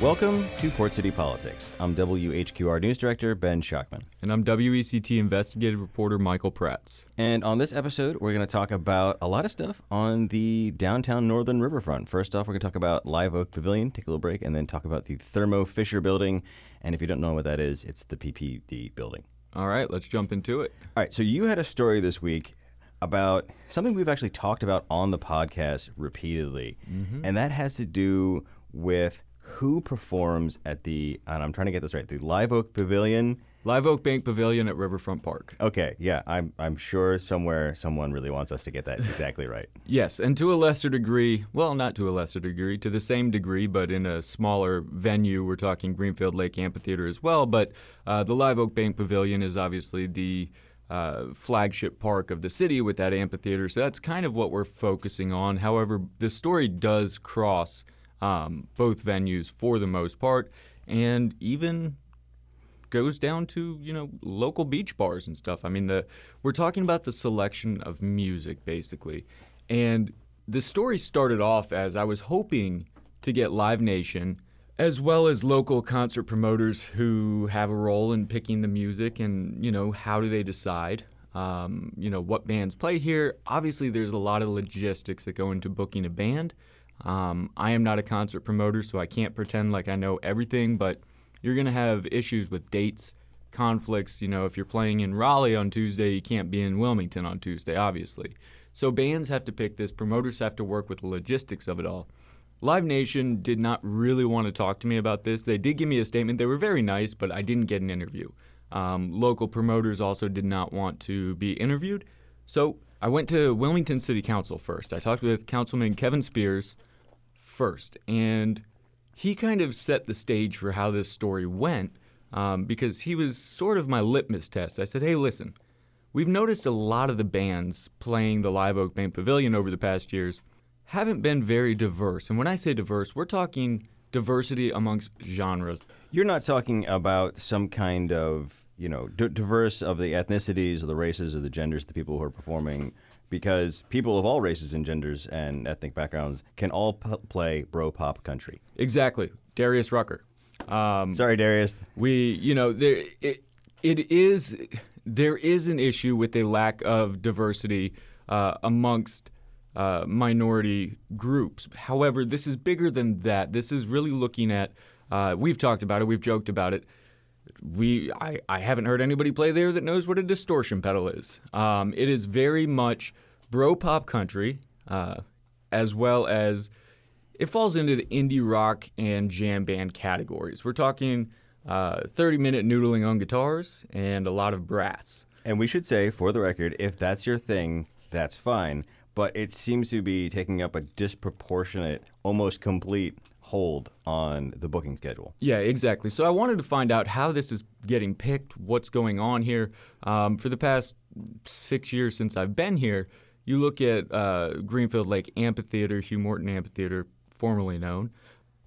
Welcome to Port City Politics. I'm WHQR News Director Ben Schachtman. And I'm WECT investigative reporter Michael Praats. And on this episode, we're going to talk about a lot of stuff on the downtown northern riverfront. First off, we're going to talk about Live Oak Pavilion, take a little break, and then talk about the Thermo Fisher building. And if you don't know what that is, it's the PPD building. All right, let's jump into it. All right, so you had a story this week about something we've actually talked about on the podcast repeatedly, mm-hmm. and that has to do with who performs at the, and I'm trying to get this right, the Live Oak Pavilion. Live Oak Bank Pavilion at Riverfront Park. Okay, yeah, I'm I'm sure somewhere someone really wants us to get that exactly right. yes, and to a lesser degree, well, not to a lesser degree, to the same degree, but in a smaller venue. We're talking Greenfield Lake Amphitheater as well, but uh, the Live Oak Bank Pavilion is obviously the uh, flagship park of the city with that amphitheater. So that's kind of what we're focusing on. However, the story does cross um, both venues for the most part, and even goes down to you know local beach bars and stuff. I mean, the we're talking about the selection of music basically, and the story started off as I was hoping to get Live Nation as well as local concert promoters who have a role in picking the music and you know how do they decide um, you know what bands play here obviously there's a lot of logistics that go into booking a band um, I am not a concert promoter, so I can't pretend like I know everything, but you're going to have issues with dates, conflicts. You know, if you're playing in Raleigh on Tuesday, you can't be in Wilmington on Tuesday, obviously. So bands have to pick this, promoters have to work with the logistics of it all. Live Nation did not really want to talk to me about this. They did give me a statement. They were very nice, but I didn't get an interview. Um, local promoters also did not want to be interviewed. So I went to Wilmington City Council first. I talked with Councilman Kevin Spears first. And he kind of set the stage for how this story went um, because he was sort of my litmus test. I said, hey, listen, we've noticed a lot of the bands playing the Live Oak Bank Pavilion over the past years haven't been very diverse. And when I say diverse, we're talking diversity amongst genres. You're not talking about some kind of, you know, d- diverse of the ethnicities or the races or the genders, of the people who are performing because people of all races and genders and ethnic backgrounds can all p- play bro pop country. Exactly, Darius Rucker. Um, Sorry, Darius. We, you know, there it, it is there is an issue with a lack of diversity uh, amongst uh, minority groups. However, this is bigger than that. This is really looking at. Uh, we've talked about it. We've joked about it we I, I haven't heard anybody play there that knows what a distortion pedal is. Um, it is very much bro pop country, uh, as well as it falls into the indie rock and jam band categories. We're talking uh, 30 minute noodling on guitars and a lot of brass. And we should say, for the record, if that's your thing, that's fine. But it seems to be taking up a disproportionate, almost complete hold on the booking schedule. Yeah, exactly. So I wanted to find out how this is getting picked, what's going on here. Um, for the past six years since I've been here, you look at uh, Greenfield Lake Amphitheater, Hugh Morton Amphitheater, formerly known.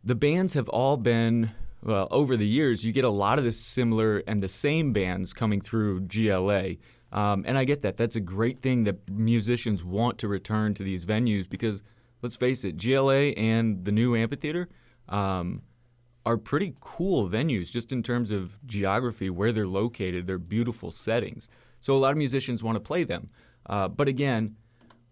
The bands have all been well over the years. You get a lot of the similar and the same bands coming through GLA. Um, and I get that. That's a great thing that musicians want to return to these venues because let's face it, GLA and the new amphitheater um, are pretty cool venues just in terms of geography, where they're located. They're beautiful settings. So a lot of musicians want to play them. Uh, but again,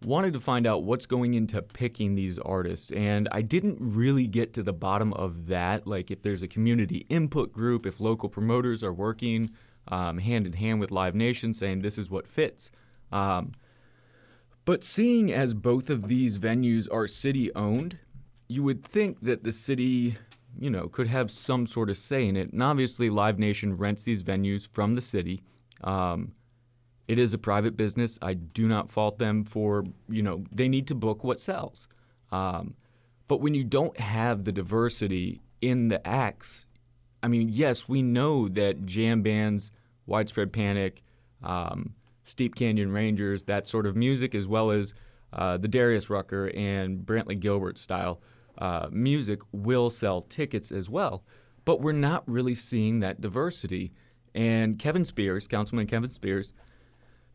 wanted to find out what's going into picking these artists and i didn't really get to the bottom of that like if there's a community input group if local promoters are working um, hand in hand with live nation saying this is what fits um, but seeing as both of these venues are city owned, you would think that the city, you know, could have some sort of say in it. And obviously, Live Nation rents these venues from the city. Um, it is a private business. I do not fault them for, you know, they need to book what sells. Um, but when you don't have the diversity in the acts, I mean, yes, we know that jam bands, widespread panic, um, Steep Canyon Rangers, that sort of music, as well as uh, the Darius Rucker and Brantley Gilbert style uh, music will sell tickets as well. But we're not really seeing that diversity. And Kevin Spears, Councilman Kevin Spears,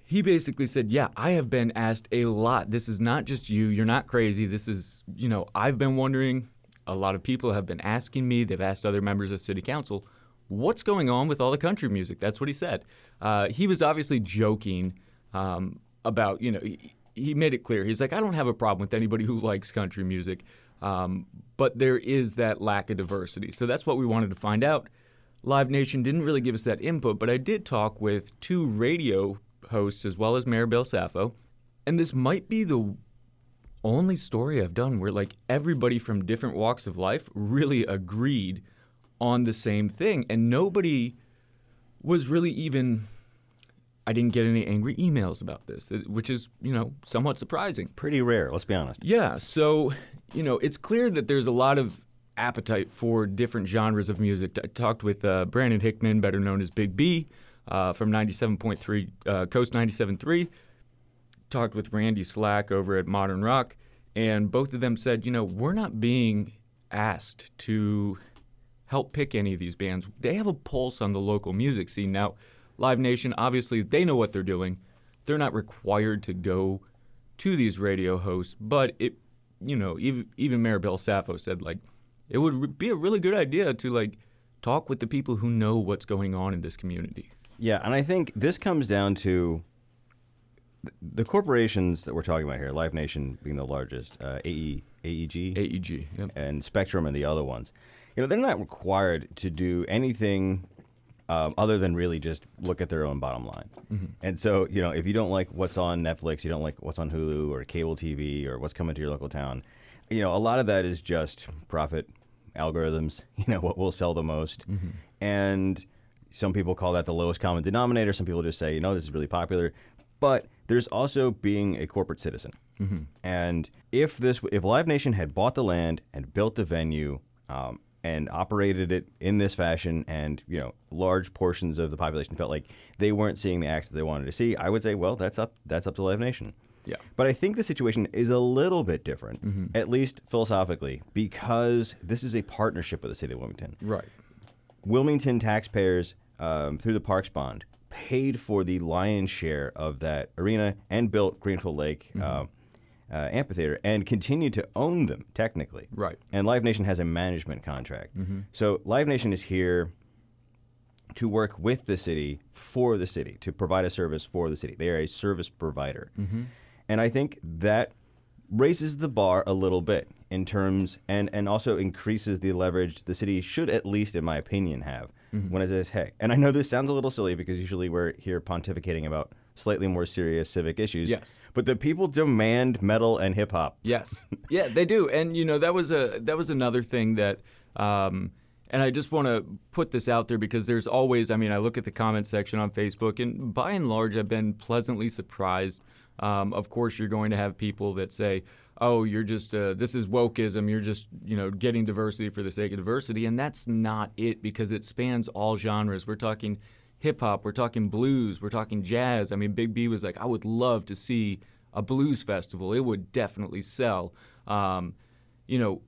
he basically said, Yeah, I have been asked a lot. This is not just you. You're not crazy. This is, you know, I've been wondering. a lot of people have been asking me, they've asked other members of city council, what's going on with all the country music? That's what he said. Uh, he was obviously joking um, about, you know, he, he, made it clear. He's like, I don't have a problem with anybody who likes country music, um, but there is that lack of diversity. So that's what we wanted to find out. Live Nation didn't really give us that input, but I did talk with two radio hosts as well as Mayor Bill Saffo, and this might be the only story I've done where like everybody from different walks of life really agreed on the same thing, and nobody was really even. I didn't get any angry emails about this, which is, you know, somewhat surprising. Pretty rare, let's be honest. Yeah, so, you know, it's clear that there's a lot of appetite for different genres of music. I talked with uh, Brandon Hickman, better known as Big B, uh, from 97.3, uh, Coast 97.3. Talked with Randy Slack over at Modern Rock, and both of them said, you know, we're not being asked to help pick any of these bands. They have a pulse on the local music scene. Now, Live Nation, obviously, they know what they're doing. They're not required to go to these radio hosts, but it, you know, even even Mayor Bill Saffo said like, it would be a really good idea to like talk with the people who know what's going on in this community. Yeah, and I think this comes down to the corporations that we're talking about here, Live Nation being the largest, uh, AE, AEG, AEG, yep. and Spectrum, and the other ones. You know, they're not required to do anything um, other than really just look at their own bottom line. Mm-hmm. And so, you know, if you don't like what's on Netflix, you don't like what's on Hulu or cable TV or what's coming to your local town, you know, a lot of that is just profit algorithms. You know, what will sell the most, mm-hmm. and some people call that the lowest common denominator. Some people just say, you know, this is really popular. But there's also being a corporate citizen. Mm-hmm. And if this, if Live Nation had bought the land and built the venue um, and operated it in this fashion, and you know, large portions of the population felt like they weren't seeing the acts that they wanted to see, I would say, well, that's up, that's up to Live Nation. Yeah. But I think the situation is a little bit different, mm-hmm. at least philosophically, because this is a partnership with the city of Wilmington. Right. Wilmington taxpayers, um, through the Parks Bond, paid for the lion's share of that arena and built Greenfield Lake mm-hmm. uh, uh, Amphitheater and continue to own them technically. Right. And Live Nation has a management contract. Mm-hmm. So Live Nation is here to work with the city for the city to provide a service for the city. They are a service provider. Mm-hmm. And I think that raises the bar a little bit in terms and, and also increases the leverage the city should at least in my opinion have mm-hmm. when it says hey and i know this sounds a little silly because usually we're here pontificating about slightly more serious civic issues. Yes. But the people demand metal and hip-hop yes. Yeah they do. And you know that was a that was another thing that um, and I just want to put this out there because there's always, I mean, I look at the comment section on Facebook, and by and large, I've been pleasantly surprised. Um, of course, you're going to have people that say, "Oh, you're just uh, this is wokeism. You're just you know getting diversity for the sake of diversity," and that's not it because it spans all genres. We're talking hip hop, we're talking blues, we're talking jazz. I mean, Big B was like, "I would love to see a blues festival. It would definitely sell." Um, you know,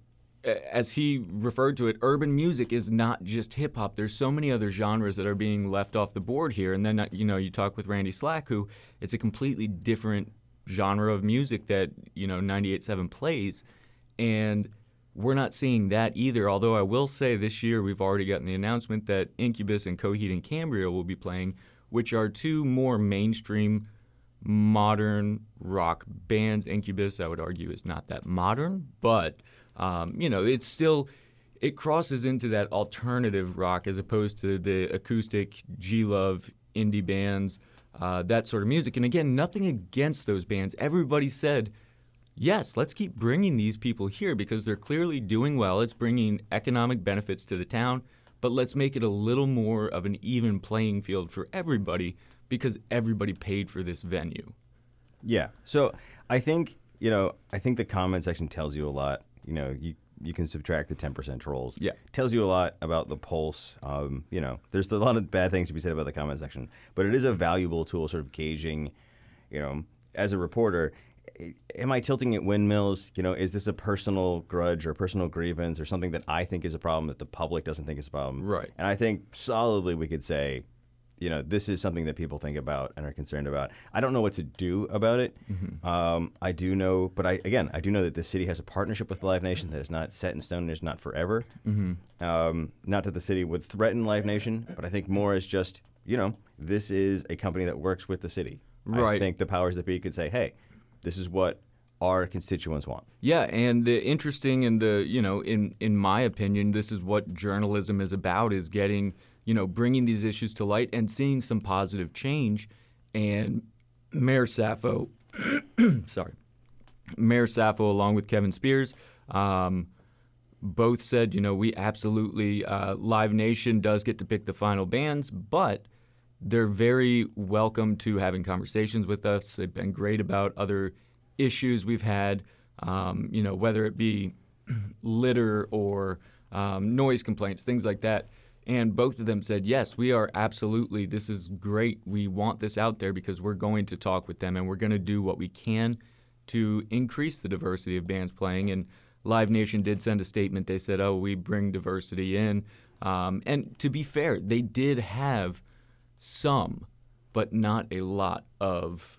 as he referred to it, urban music is not just hip hop. There's so many other genres that are being left off the board here. And then, uh, you know, you talk with Randy Slack, who it's a completely different genre of music that, you know, 98.7 plays. And we're not seeing that either. Although I will say this year we've already gotten the announcement that Incubus and Coheed and Cambria will be playing, which are two more mainstream modern rock bands. Incubus, I would argue, is not that modern, but um, you know, it's still it crosses into that alternative rock as opposed to the acoustic G Love indie bands, uh, that sort of music. And again, nothing against those bands. Everybody said, yes, let's keep bringing these people here because they're clearly doing well. It's bringing economic benefits to the town, but let's make it a little more of an even playing field for everybody because everybody paid for this venue. Yeah. So I think, you know, I think the comment section tells you a lot you know, you you can subtract the 10% trolls. Yeah. Tells you a lot about the pulse. Um, you know, there's a lot of bad things to be said about the comment section, but it is a valuable tool sort of gauging, you know, as a reporter, am I tilting at windmills? You know, is this a personal grudge or personal grievance or something that I think is a problem that the public doesn't think is a problem? Right. And I think solidly we could say you know, this is something that people think about and are concerned about. I don't know what to do about it. Um, I do know, but I again, I do know that the city has a partnership with Live Nation that is not set in stone and is not forever. Um, not that the city would threaten Live Nation, but I think more is just, you know, this is a company that works with the city. Right. I think the powers that be could say, hey, this is what our constituents want. Yeah, and the interesting and the you know in in my opinion, this is what journalism is about: is getting you know bringing these issues to light and seeing some positive change. And Mayor Saffo, sorry, Mayor Saffo, along with Kevin Spears. Um, both said, you know, we absolutely, uh, Live Nation does get to pick the final bands, but they're very welcome to having conversations with us. They've been great about other issues we've had, um, you know, whether it be litter or um, noise complaints, things like that. And both of them said, yes, we are absolutely, this is great. We want this out there because we're going to talk with them and we're going to do what we can to increase the diversity of bands playing. And Live Nation did send a statement. They said, oh, we bring diversity in. Um, and to be fair, they did have some, but not a lot of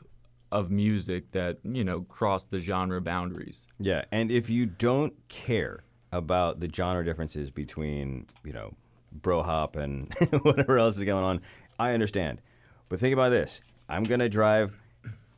of music that you know crossed the genre boundaries. Yeah, and if you don't care about the genre differences between, you know, bro hop and whatever else is going on, I understand. But think about this. I'm going to drive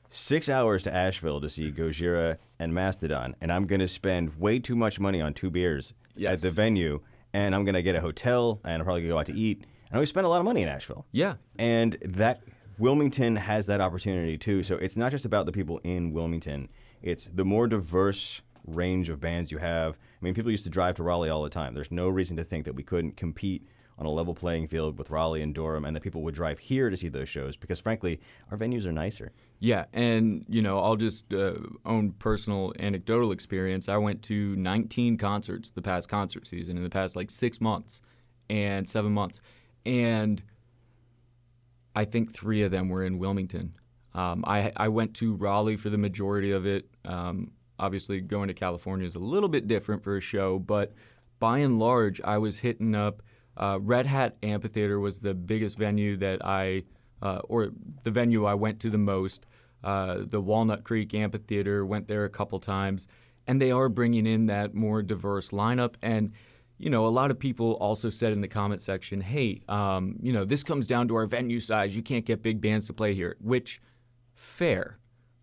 six hours to Asheville to see Gojira and Mastodon, and I'm going to spend way too much money on two beers Yes. at the venue, and I'm going to get a hotel, and I'm probably going to go out to eat. And we spend a lot of money in Asheville. Yeah, And that Wilmington has that opportunity too. So it's not just about the people in Wilmington. It's the more diverse range of bands you have. I mean, people used to drive to Raleigh all the time. There's no reason to think that we couldn't compete on a level playing field with Raleigh and Durham, and that people would drive here to see those shows because, frankly, our venues are nicer. Yeah, and you know, I'll just uh, own personal anecdotal experience. I went to 19 concerts the past concert season in the past like six months and seven months, and I think three of them were in Wilmington. Um, I I went to Raleigh for the majority of it. Um, obviously, going to California is a little bit different for a show, but by and large, I was hitting up. Uh, Red Hat Amphitheater was the biggest venue that I, uh, or the venue I went to the most. Uh, the Walnut Creek Amphitheater went there a couple times, and they are bringing in that more diverse lineup. And you know, a lot of people also said in the comment section, "Hey, um, you know, this comes down to our venue size. You can't get big bands to play here," which fair.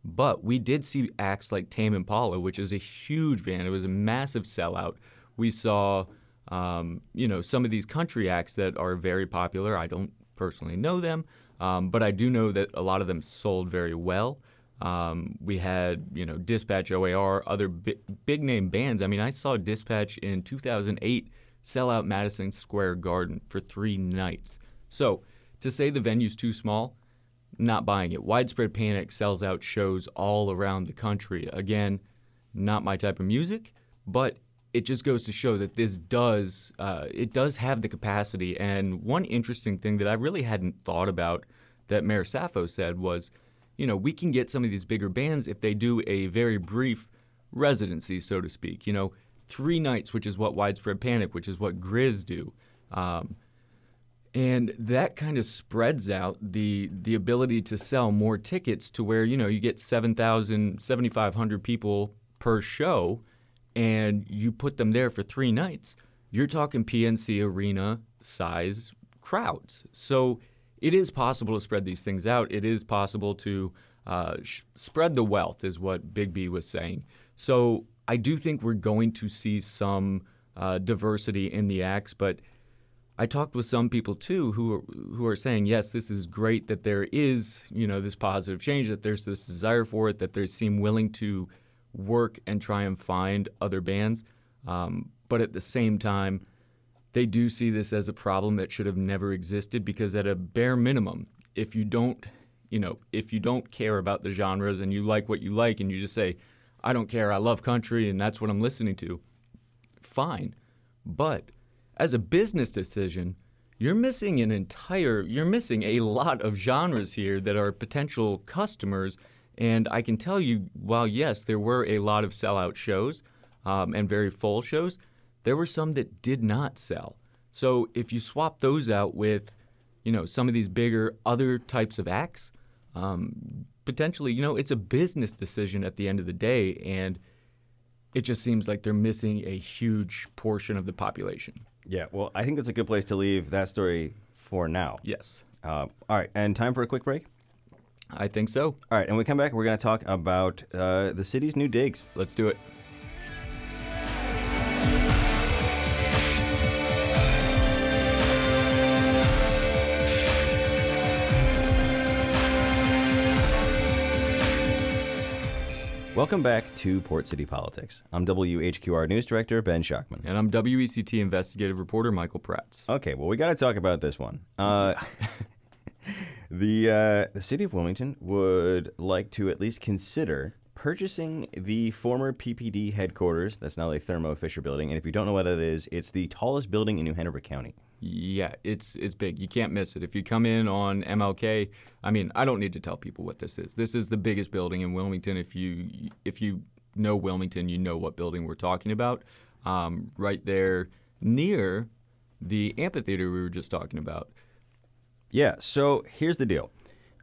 But we did see acts like Tame Impala, which is a huge band. It was a massive sellout. We saw, um, you know, some of these country acts that are very popular. I don't personally know them, um, but I do know that a lot of them sold very well. Um, we had, you know, Dispatch, OAR, other bi- big name bands. I mean, I saw Dispatch in 2008 sell out Madison Square Garden for three nights. So to say the venue's too small, not buying it. Widespread Panic sells out shows all around the country. Again, not my type of music, but it just goes to show that this does uh, it does have the capacity. And one interesting thing that I really hadn't thought about that Mayor Saffo said was, you know, we can get some of these bigger bands if they do a very brief residency, so to speak. You know, three nights, which is what Widespread Panic, which is what GRiZ do. Um, and that kind of spreads out the the ability to sell more tickets to where you know you get 7,000 7,500 people per show and you put them there for 3 nights you're talking PNC arena size crowds so it is possible to spread these things out. It is possible to uh, sh- spread the wealth is what Big B was saying. So I do think we're going to see some uh, diversity in the acts but I talked with some people too who are, who are saying yes, this is great that there is you know this positive change, that there's this desire for it, that they seem willing to work and try and find other bands, um, but at the same time, they do see this as a problem that should have never existed because at a bare minimum, if you don't you know if you don't care about the genres and you like what you like and you just say I don't care, I love country and that's what I'm listening to, fine, but as a business decision, you're missing an entire, you're missing a lot of genres here that are potential customers. And I can tell you, while yes, there were a lot of sellout shows um, and very full shows, there were some that did not sell. So if you swap those out with, you know, some of these bigger other types of acts, um, potentially, you know, it's a business decision at the end of the day, and it just seems like they're missing a huge portion of the population. Yeah, well, I think that's a good place to leave that story for now. Yes, Uh, all right, and time for a quick break. I think so. All right, and when we come back, we're going to talk about uh, the city's new digs. Let's do it. Welcome back to Port City Politics. I'm WHQR News Director Ben Schachtman. And I'm WECT investigative reporter Michael Praats. Okay, well, we got to talk about this one. Uh, the uh, the city of Wilmington would like to at least consider purchasing the former PPD headquarters. That's now the Thermo Fisher Building, and if you don't know what it is, it's the tallest building in New Hanover County. Yeah, it's it's big. You can't miss it. If you come in on MLK, I mean, I don't need to tell people what this is. This is the biggest building in Wilmington. If you if you know Wilmington, you know what building we're talking about. Um, right there near the amphitheater we were just talking about. Yeah. So here's the deal.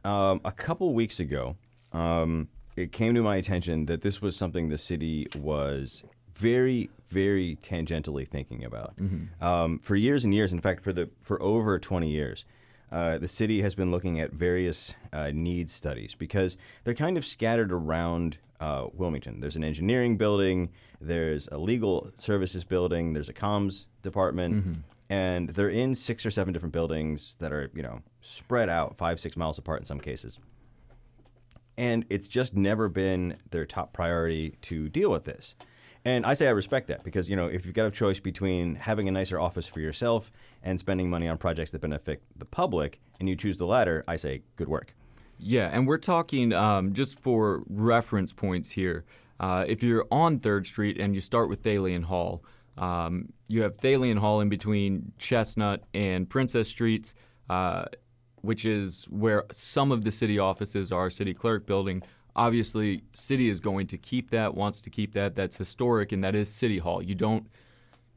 Um, a couple weeks ago, um, it came to my attention that this was something the city was very, very tangentially thinking about um, for years and years. In fact, for the for over 20 years, uh, the city has been looking at various uh, needs studies because they're kind of scattered around uh, Wilmington. There's an engineering building, there's a legal services building, there's a comms department, and they're in six or seven different buildings that are you know spread out five six miles apart in some cases. And it's just never been their top priority to deal with this. And I say I respect that because, you know, if you've got a choice between having a nicer office for yourself and spending money on projects that benefit the public, and you choose the latter, I say good work. Yeah, and we're talking um, just for reference points here. Uh, if you're on Third Street and you start with Thalian Hall, um, you have Thalian Hall in between Chestnut and Princess Streets, uh, which is where some of the city offices are. City Clerk Building. Obviously, city is going to keep that, wants to keep that. That's historic, and that is City Hall. You don't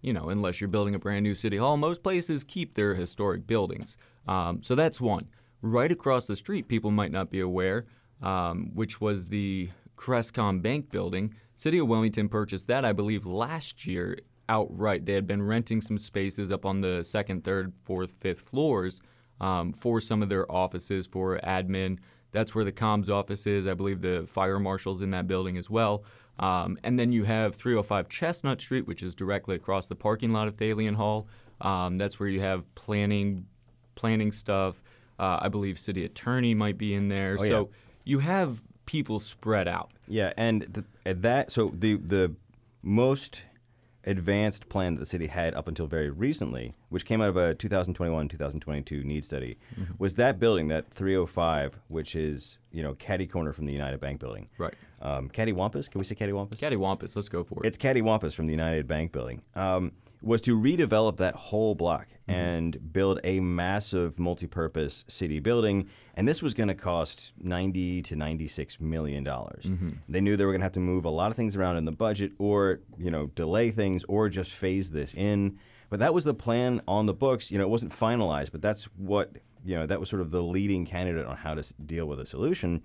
you know, unless you're building a brand new city hall, most places keep their historic buildings. Um, so that's one. Right across the street, people might not be aware, um, which was the CresCom Bank building. City of Wilmington purchased that, I believe, last year outright. They had been renting some spaces up on the second, third, fourth, fifth floors um, for some of their offices for admin. That's where the comms office is. I believe the fire marshal's in that building as well. Um, and then you have 305 Chestnut Street, which is directly across the parking lot of Thalian Hall. Um, that's where you have planning, planning stuff. Uh, I believe city attorney might be in there. Oh, so you have people spread out. Yeah, and the, and that so the the most advanced plan that the city had up until very recently, which came out of a 2021-2022 need study, was that building, that 305, which is you know caddy corner from the United Bank building. Right. Um, Cattywampus? Can we say Cattywampus? Cattywampus, let's go for it. It's Cattywampus from the United Bank building. Um, was to redevelop that whole block mm-hmm. and build a massive multi-purpose city building, and this was going to cost ninety to ninety-six million dollars. Mm-hmm. They knew they were going to have to move a lot of things around in the budget, or you know, delay things, or just phase this in. But that was the plan on the books. You know, it wasn't finalized, but that's what you know. That was sort of the leading candidate on how to deal with a solution.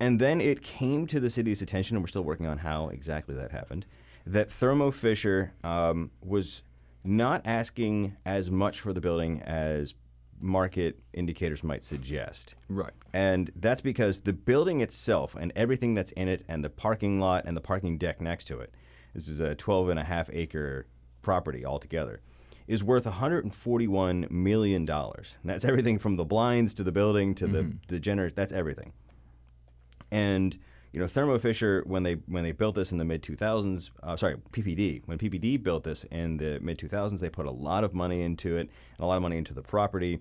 And then it came to the city's attention, and we're still working on how exactly that happened, that Thermo Fisher um, was not asking as much for the building as market indicators might suggest. right. And that's because the building itself and everything that's in it, and the parking lot and the parking deck next to it, this is a 12 and a half acre property altogether, is worth $141 million. And that's everything from the blinds to the building to the, the generators, that's everything. And you know, Thermo Fisher when they when they built this in the mid 2000s, uh, sorry, PPD when PPD built this in the mid 2000s, they put a lot of money into it and a lot of money into the property.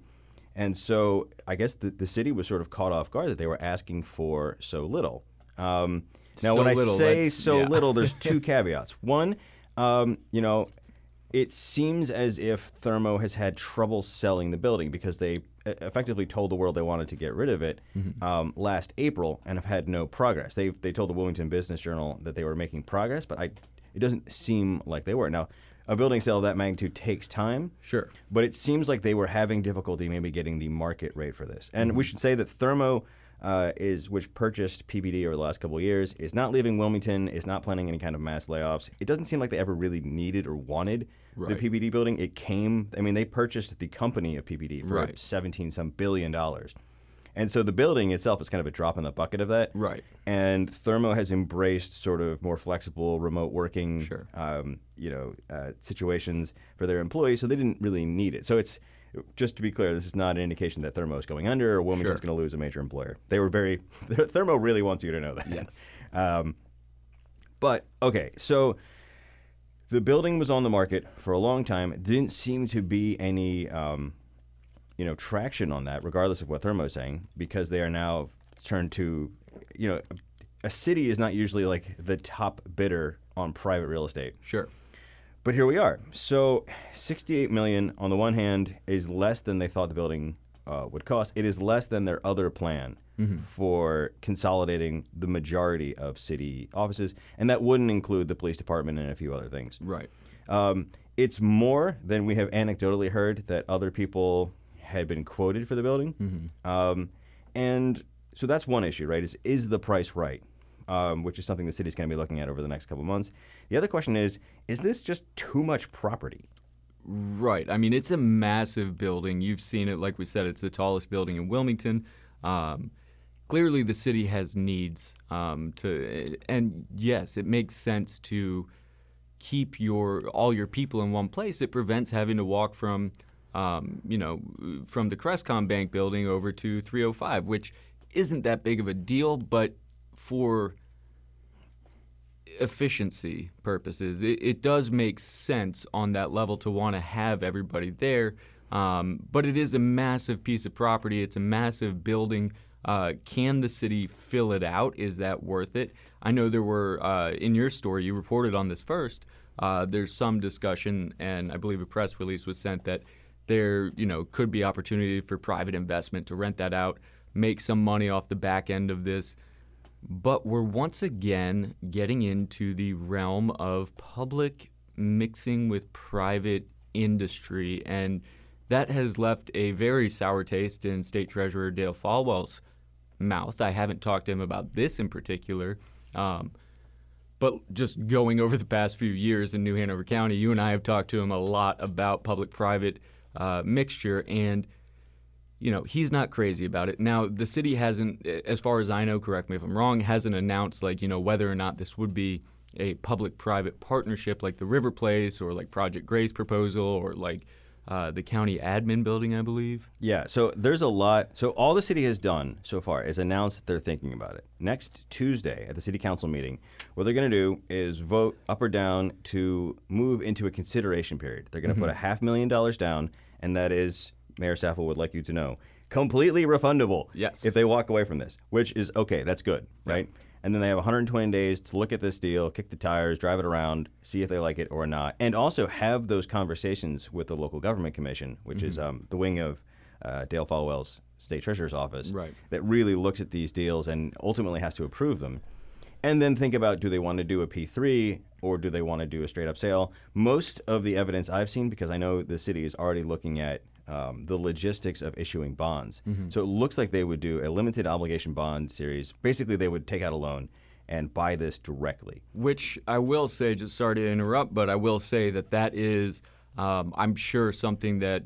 And so I guess the, the city was sort of caught off guard that they were asking for so little. Um, now, So when little, I say so yeah. little, there's two caveats. One, um, you know, it seems as if Thermo has had trouble selling the building because they effectively told the world they wanted to get rid of it um, last April and have had no progress. They they told the Wilmington Business Journal that they were making progress, but I it doesn't seem like they were. Now, a building sale of that magnitude takes time. Sure. But it seems like they were having difficulty maybe getting the market rate for this. And we should say that Thermo uh, is, which purchased PPD over the last couple of years, is not leaving Wilmington, is not planning any kind of mass layoffs. It doesn't seem like they ever really needed or wanted Right. the PPD building. It came, I mean, they purchased the company of PPD for Right. 17 some billion dollars. And so the building itself is kind of a drop in the bucket of that. Right. And Thermo has embraced sort of more flexible remote working, Sure. um, you know, uh, situations for their employees, so they didn't really need it. So it's just to be clear, this is not an indication that Thermo is going under or Wilmington's Sure. going to lose a major employer. They were very Thermo really wants you to know that. Yes. Um, but okay, so the building was on the market for a long time. Didn't seem to be any, um, you know, traction on that, regardless of what Thermo is saying, because they are now turned to, you know, a city is not usually like the top bidder on private real estate. Sure. But here we are. So, 68 million on the one hand is less than they thought the building uh, would cost. It is less than their other plan for consolidating the majority of city offices, and that wouldn't include the police department and a few other things. Right. Um, it's more than we have anecdotally heard that other people had been quoted for the building, um, and so that's one issue, right? Is is the price right? Um, which is something the city's going to be looking at over the next couple months. The other question is: Is this just too much property? Right. I mean, it's a massive building. You've seen it. Like we said, it's the tallest building in Wilmington. Um, clearly, the city has needs um, to, and yes, it makes sense to keep your all your people in one place. It prevents having to walk from, um, you know, from the CresCom Bank building over to 305, which isn't that big of a deal, but for efficiency purposes, it, it does make sense on that level to want to have everybody there. Um, but it is a massive piece of property. It's a massive building. Uh, can the city fill it out? Is that worth it? I know there were uh, in your story you reported on this first. Uh, there's some discussion, and I believe a press release was sent that there, you know, could be opportunity for private investment to rent that out, make some money off the back end of this. But we're once again getting into the realm of public mixing with private industry, and that has left a very sour taste in State Treasurer Dale Folwell's mouth. I haven't talked to him about this in particular, um, but just going over the past few years in New Hanover County, you and I have talked to him a lot about public-private uh, mixture, and you know, he's not crazy about it. Now, the city hasn't, as far as I know, correct me if I'm wrong, hasn't announced like, you know, whether or not this would be a public-private partnership like the River Place or like Project Grace proposal or like uh, the county admin building, I believe. Yeah, so there's a lot. So all the city has done so far is announce that they're thinking about it. Next Tuesday at the city council meeting, what they're going to do is vote up or down to move into a consideration period. They're going to put a half million dollars down, and that is Mayor Saffel would like you to know completely refundable. Yes. If they walk away from this, which is okay, that's good, right? And then they have 120 days to look at this deal, kick the tires, drive it around, see if they like it or not, and also have those conversations with the local government commission, which is um, the wing of uh, Dale Folwell's state treasurer's office, Right. that really looks at these deals and ultimately has to approve them. And then think about do they want to do a P3 or do they want to do a straight up sale? Most of the evidence I've seen, because I know the city is already looking at um, the logistics of issuing bonds. So it looks like they would do a limited obligation bond series. Basically, they would take out a loan and buy this directly. Which I will say, just sorry to interrupt, but I will say that that is, um, I'm sure, something that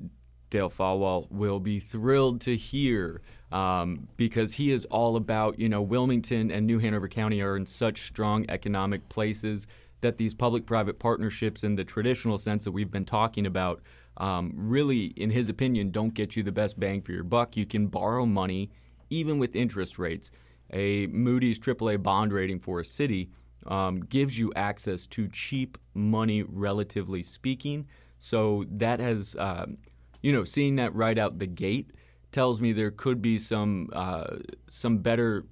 Dale Folwell will be thrilled to hear um, because he is all about, you know, Wilmington and New Hanover County are in such strong economic places that these public private partnerships, in the traditional sense that we've been talking about, um, really, in his opinion, don't get you the best bang for your buck. You can borrow money even with interest rates. A Moody's AAA bond rating for a city um, gives you access to cheap money, relatively speaking. So that has, um, you know, seeing that right out the gate tells me there could be some uh, some better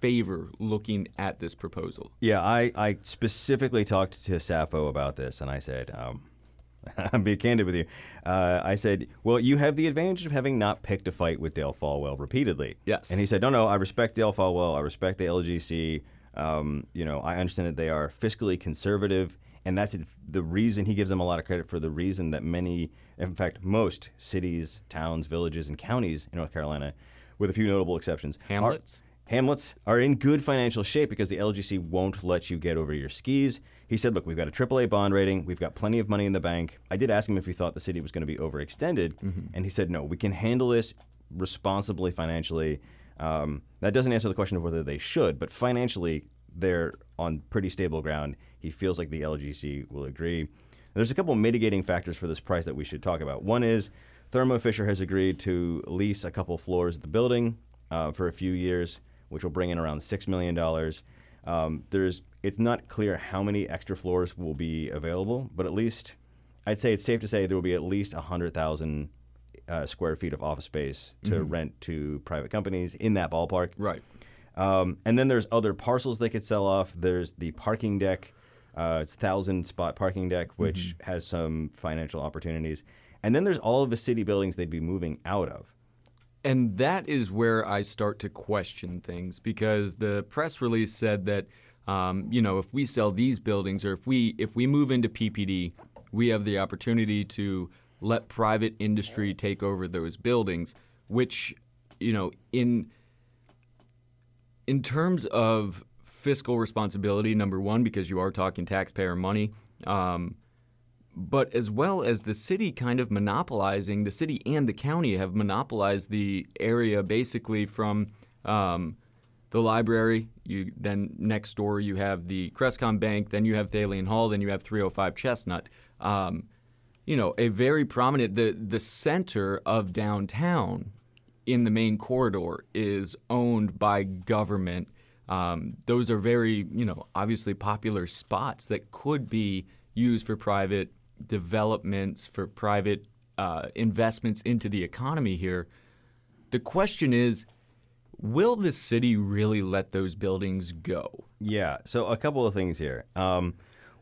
favor looking at this proposal. Yeah, I, I specifically talked to Saffo about this, and I said, um, I'm being candid with you. Uh, I said, well, you have the advantage of having not picked a fight with Dale Folwell repeatedly. Yes. And he said, no, no, I respect Dale Folwell. I respect the LGC. Um, you know, I understand that they are fiscally conservative And that's the reason he gives them a lot of credit for the reason that many, in fact, most cities, towns, villages, and counties in North Carolina, with a few notable exceptions, Hamlets? Are, hamlets are in good financial shape because the LGC won't let you get over your skis. He said, Look, we've got a AAA bond rating. We've got plenty of money in the bank. I did ask him if he thought the city was going to be overextended. Mm-hmm. And he said, No, we can handle this responsibly financially. Um, that doesn't answer the question of whether they should, but financially, they're on pretty stable ground. He feels like the LGC will agree. There's a couple mitigating factors for this price that we should talk about. One is Thermo Fisher has agreed to lease a couple floors of the building uh, for a few years, which will bring in around $6 million. Um, there's, it's not clear how many extra floors will be available, but at least I'd say it's safe to say there will be at least 100,000 uh, square feet of office space to mm-hmm. rent to private companies in that ballpark. Right. Um, and then there's other parcels they could sell off. There's the parking deck. Uh, it's thousand spot parking deck, which mm-hmm. has some financial opportunities. And then there's all of the city buildings they'd be moving out of. And that is where I start to question things because the press release said that, um, you know, if we sell these buildings or if we if we move into PPD, we have the opportunity to let private industry take over those buildings, which, you know, in in terms of fiscal responsibility, number one, because you are talking taxpayer money, um, but as well as the city kind of monopolizing, the city and the county have monopolized the area basically from um, the library. You then next door you have the CresCom Bank, then you have Thalian Hall, then you have 305 Chestnut. Um, you know, a very prominent the the center of downtown in the main corridor is owned by government. Um, those are very, you know, obviously popular spots that could be used for private developments, for private uh, investments into the economy here. The question is, will the city really let those buildings go? Yeah. So a couple of things here. Um,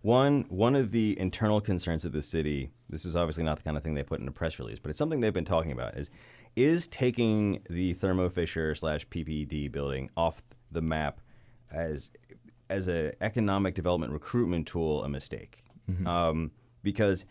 one, one of the internal concerns of the city. This is obviously not the kind of thing they put in a press release, but it's something they've been talking about. Is is taking the Thermo Fisher slash PPD building off the map as as an economic development recruitment tool a mistake? Mm-hmm. Um, because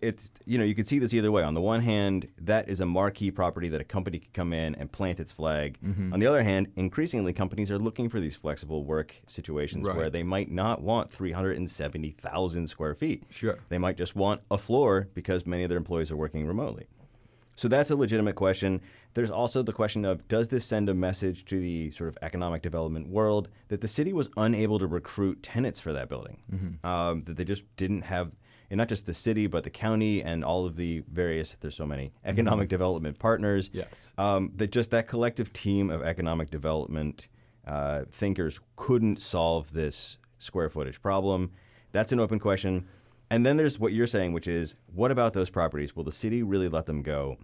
it's you know you could see this either way. On the one hand, that is a marquee property that a company could come in and plant its flag. Mm-hmm. On the other hand, increasingly companies are looking for these flexible work situations right. where they might not want 370,000 square feet. Sure, they might just want a floor because many of their employees are working remotely. So that's a legitimate question. There's also the question of does this send a message to the sort of economic development world that the city was unable to recruit tenants for that building? Mm-hmm. Um, that they just didn't have, and not just the city, but the county and all of the various, there's so many economic mm-hmm. development partners. Yes. Um, that just that collective team of economic development uh, thinkers couldn't solve this square footage problem. That's an open question. And then there's what you're saying, which is what about those properties? Will the city really let them go?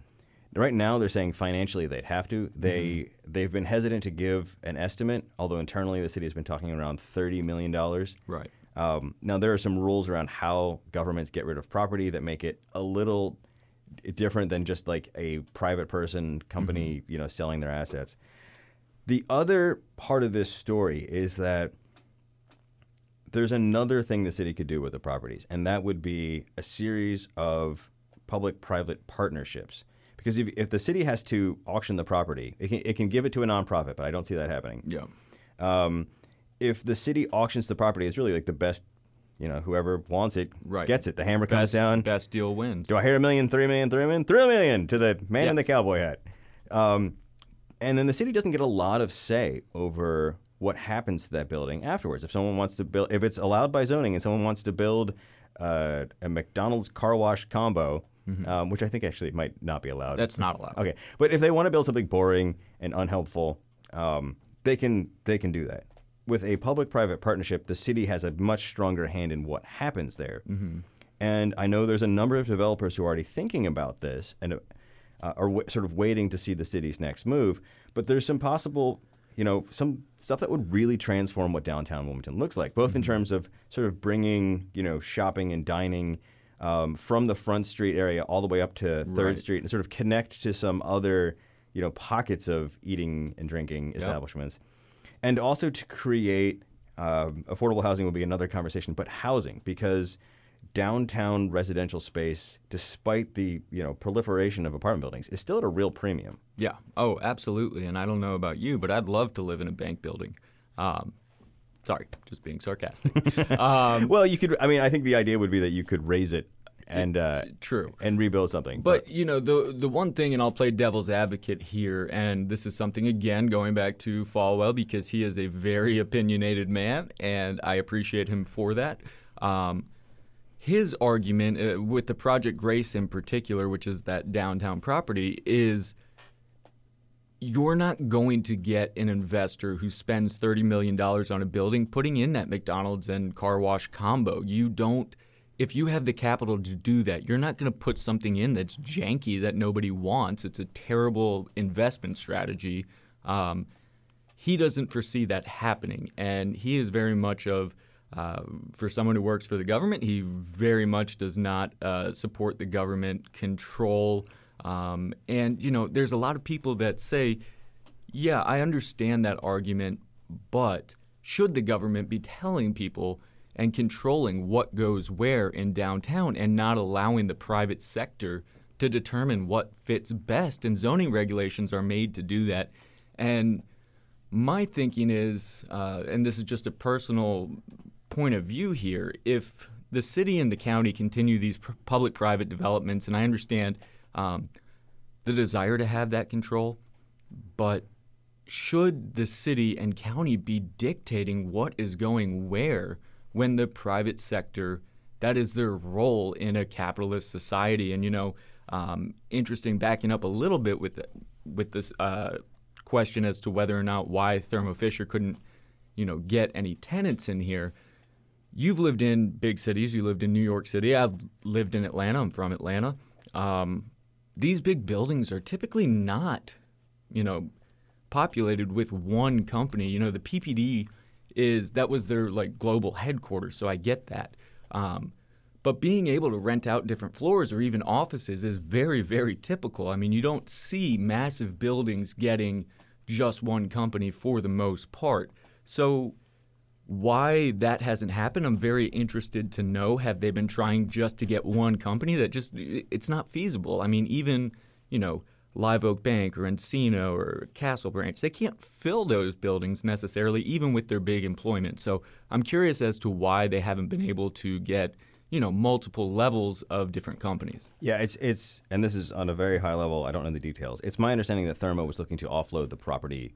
Right now, they're saying financially they'd have to. They mm-hmm. they've been hesitant to give an estimate, although internally the city has been talking around thirty million dollars. Right. Um, now there are some rules around how governments get rid of property that make it a little different than just like a private person company, mm-hmm. you know, selling their assets. The other part of this story is that there's another thing the city could do with the properties, and that would be a series of public-private partnerships. Because if, if the city has to auction the property, it can, it can give it to a nonprofit, but I don't see that happening. Yeah. Um, if the city auctions the property, it's really like the best, you know, whoever wants it right. gets it. The hammer best, comes down. Best deal wins. Do I hear a million, three million, three million, three million to the man yes. in the cowboy hat? Um, and then the city doesn't get a lot of say over what happens to that building afterwards. If someone wants to build, if it's allowed by zoning, and someone wants to build uh, a McDonald's car wash combo, mm-hmm. um, which I think actually might not be allowed. That's not allowed. Okay, but if they want to build something boring and unhelpful, um, they can they can do that. With a public-private partnership, the city has a much stronger hand in what happens there. Mm-hmm. And I know there's a number of developers who are already thinking about this and uh, are w- sort of waiting to see the city's next move. But there's some possible you know, some stuff that would really transform what downtown Wilmington looks like, both in mm-hmm. terms of sort of bringing, you know, shopping and dining um, from the Front Street area all the way up to Third right. Street and sort of connect to some other, you know, pockets of eating and drinking establishments. Yep. And also to create Um, affordable housing will be another conversation, but housing because downtown residential space, despite the you know proliferation of apartment buildings, is still at a real premium. Yeah. Oh, absolutely. And I don't know about you, but I'd love to live in a bank building. Um, sorry, just being sarcastic. um, Well, you could. I mean, I think the idea would be that you could raise it and uh, true. and rebuild something. But you know the the one thing, and I'll play devil's advocate here, and this is something again going back to Folwell because he is a very opinionated man, and I appreciate him for that. Um, his argument uh, with the Project Grace in particular, which is that downtown property, is you're not going to get an investor who spends $30 million on a building putting in that McDonald's and car wash combo. You don't, if you have the capital to do that, you're not going to put something in that's janky that nobody wants. It's a terrible investment strategy. Um, he doesn't foresee that happening. And he is very much of, uh, for someone who works for the government, he very much does not uh, support the government control. Um, and, you know, there's a lot of people that say, yeah, I understand that argument, but should the government be telling people and controlling what goes where in downtown and not allowing the private sector to determine what fits best? And zoning regulations are made to do that. And my thinking is, uh, and this is just a personal point of view here, if the city and the county continue these pr- public private developments, and I understand um, the desire to have that control, but should the city and county be dictating what is going where when the private sector that is their role in a capitalist society? And you know um, interesting backing up a little bit with with this uh, question as to whether or not why Thermo Fisher couldn't you know get any tenants in here you've lived in big cities you lived in New York City I've lived in Atlanta I'm from Atlanta um, these big buildings are typically not you know populated with one company. You know, the PPD is that was their like global headquarters, so I get that. Um, but being able to rent out different floors or even offices is very, very typical. I mean, you don't see massive buildings getting just one company for the most part. So, why that hasn't happened, I'm very interested to know. Have they been trying just to get one company? That just, it's not feasible. I mean, even, you know, Live Oak Bank or nCino or Castle Branch. They can't fill those buildings necessarily, even with their big employment. So I'm curious as to why they haven't been able to get you know multiple levels of different companies. Yeah, it's it's and this is on a very high level. I don't know the details. It's my understanding that Thermo was looking to offload the property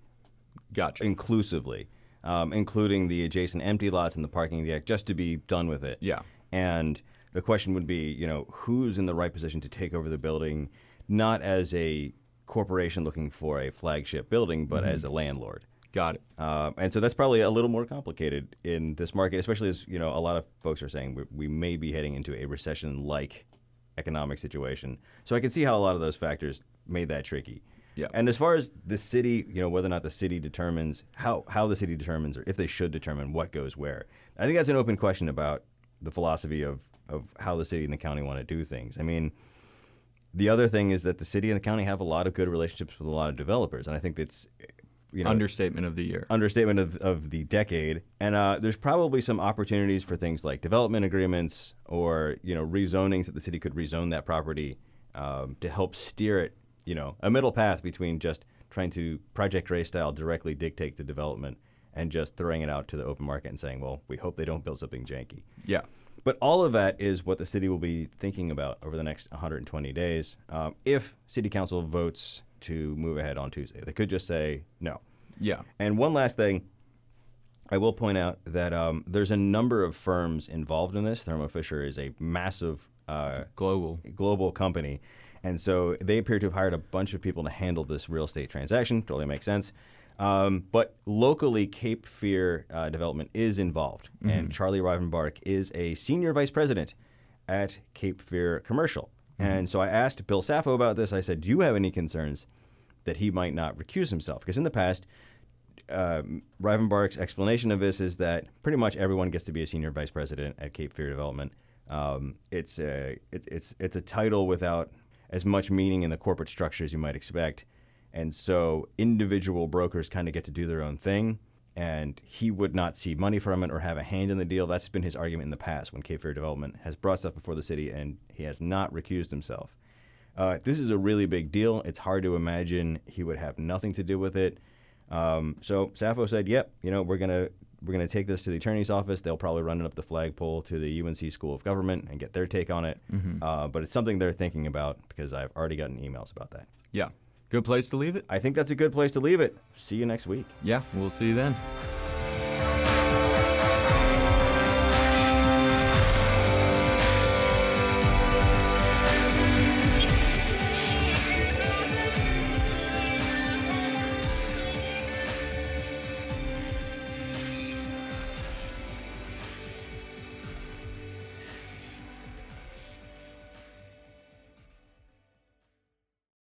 Gotcha. inclusively, um, including the adjacent empty lots and the parking deck, just to be done with it. Yeah. And the question would be, you know, who's in the right position to take over the building, not as a corporation looking for a flagship building, but as a landlord. Got it. Uh, and so that's probably a little more complicated in this market, especially as you know a lot of folks are saying we, we may be heading into a recession-like economic situation. So I can see how a lot of those factors made that tricky. Yeah. And as far as the city, you know, whether or not the city determines how how the city determines or if they should determine what goes where, I think that's an open question about the philosophy of of how the city and the county want to do things. I mean. The other thing is that the city and the county have a lot of good relationships with a lot of developers, and I think that's you know Understatement of the year. understatement of, of the decade. And uh, there's probably some opportunities for things like development agreements or you know rezonings that the city could rezone that property um, to help steer it. You know, a middle path between just trying to Project Grace style directly dictate the development and just throwing it out to the open market and saying, well, we hope they don't build something janky. Yeah. But all of that is what the city will be thinking about over the next 120 days. Um, if city council votes to move ahead on Tuesday, they could just say no. Yeah. And one last thing, I will point out that um, there's a number of firms involved in this. Thermo Fisher is a massive uh, Global. global company, and so they appear to have hired a bunch of people to handle this real estate transaction. Totally makes sense. Um, but locally, Cape Fear uh, Development is involved, and Charlie Rivenbark is a senior vice president at Cape Fear Commercial. And so I asked Bill Saffo about this. I said, "Do you have any concerns that he might not recuse himself?" Because in the past, um, Rivenbark's explanation of this is that pretty much everyone gets to be a senior vice president at Cape Fear Development. Um, it's a it's it's it's a title without as much meaning in the corporate structure as you might expect, and so individual brokers kind of get to do their own thing. and he would not see money from it or have a hand in the deal. That's been his argument in the past when Cape Fear Development has brought stuff before the city, and he has not recused himself. Uh, this is a really big deal. It's hard to imagine he would have nothing to do with it. Um, so Saffo said, "Yep, you know, we're gonna we're gonna take this to the attorney's office. They'll probably run it up the flagpole to the UNC School of Government and get their take on it. Uh, but it's something they're thinking about because I've already gotten emails about that. Yeah. Good place to leave it. I think that's a good place to leave it. See you next week. Yeah, we'll see you then.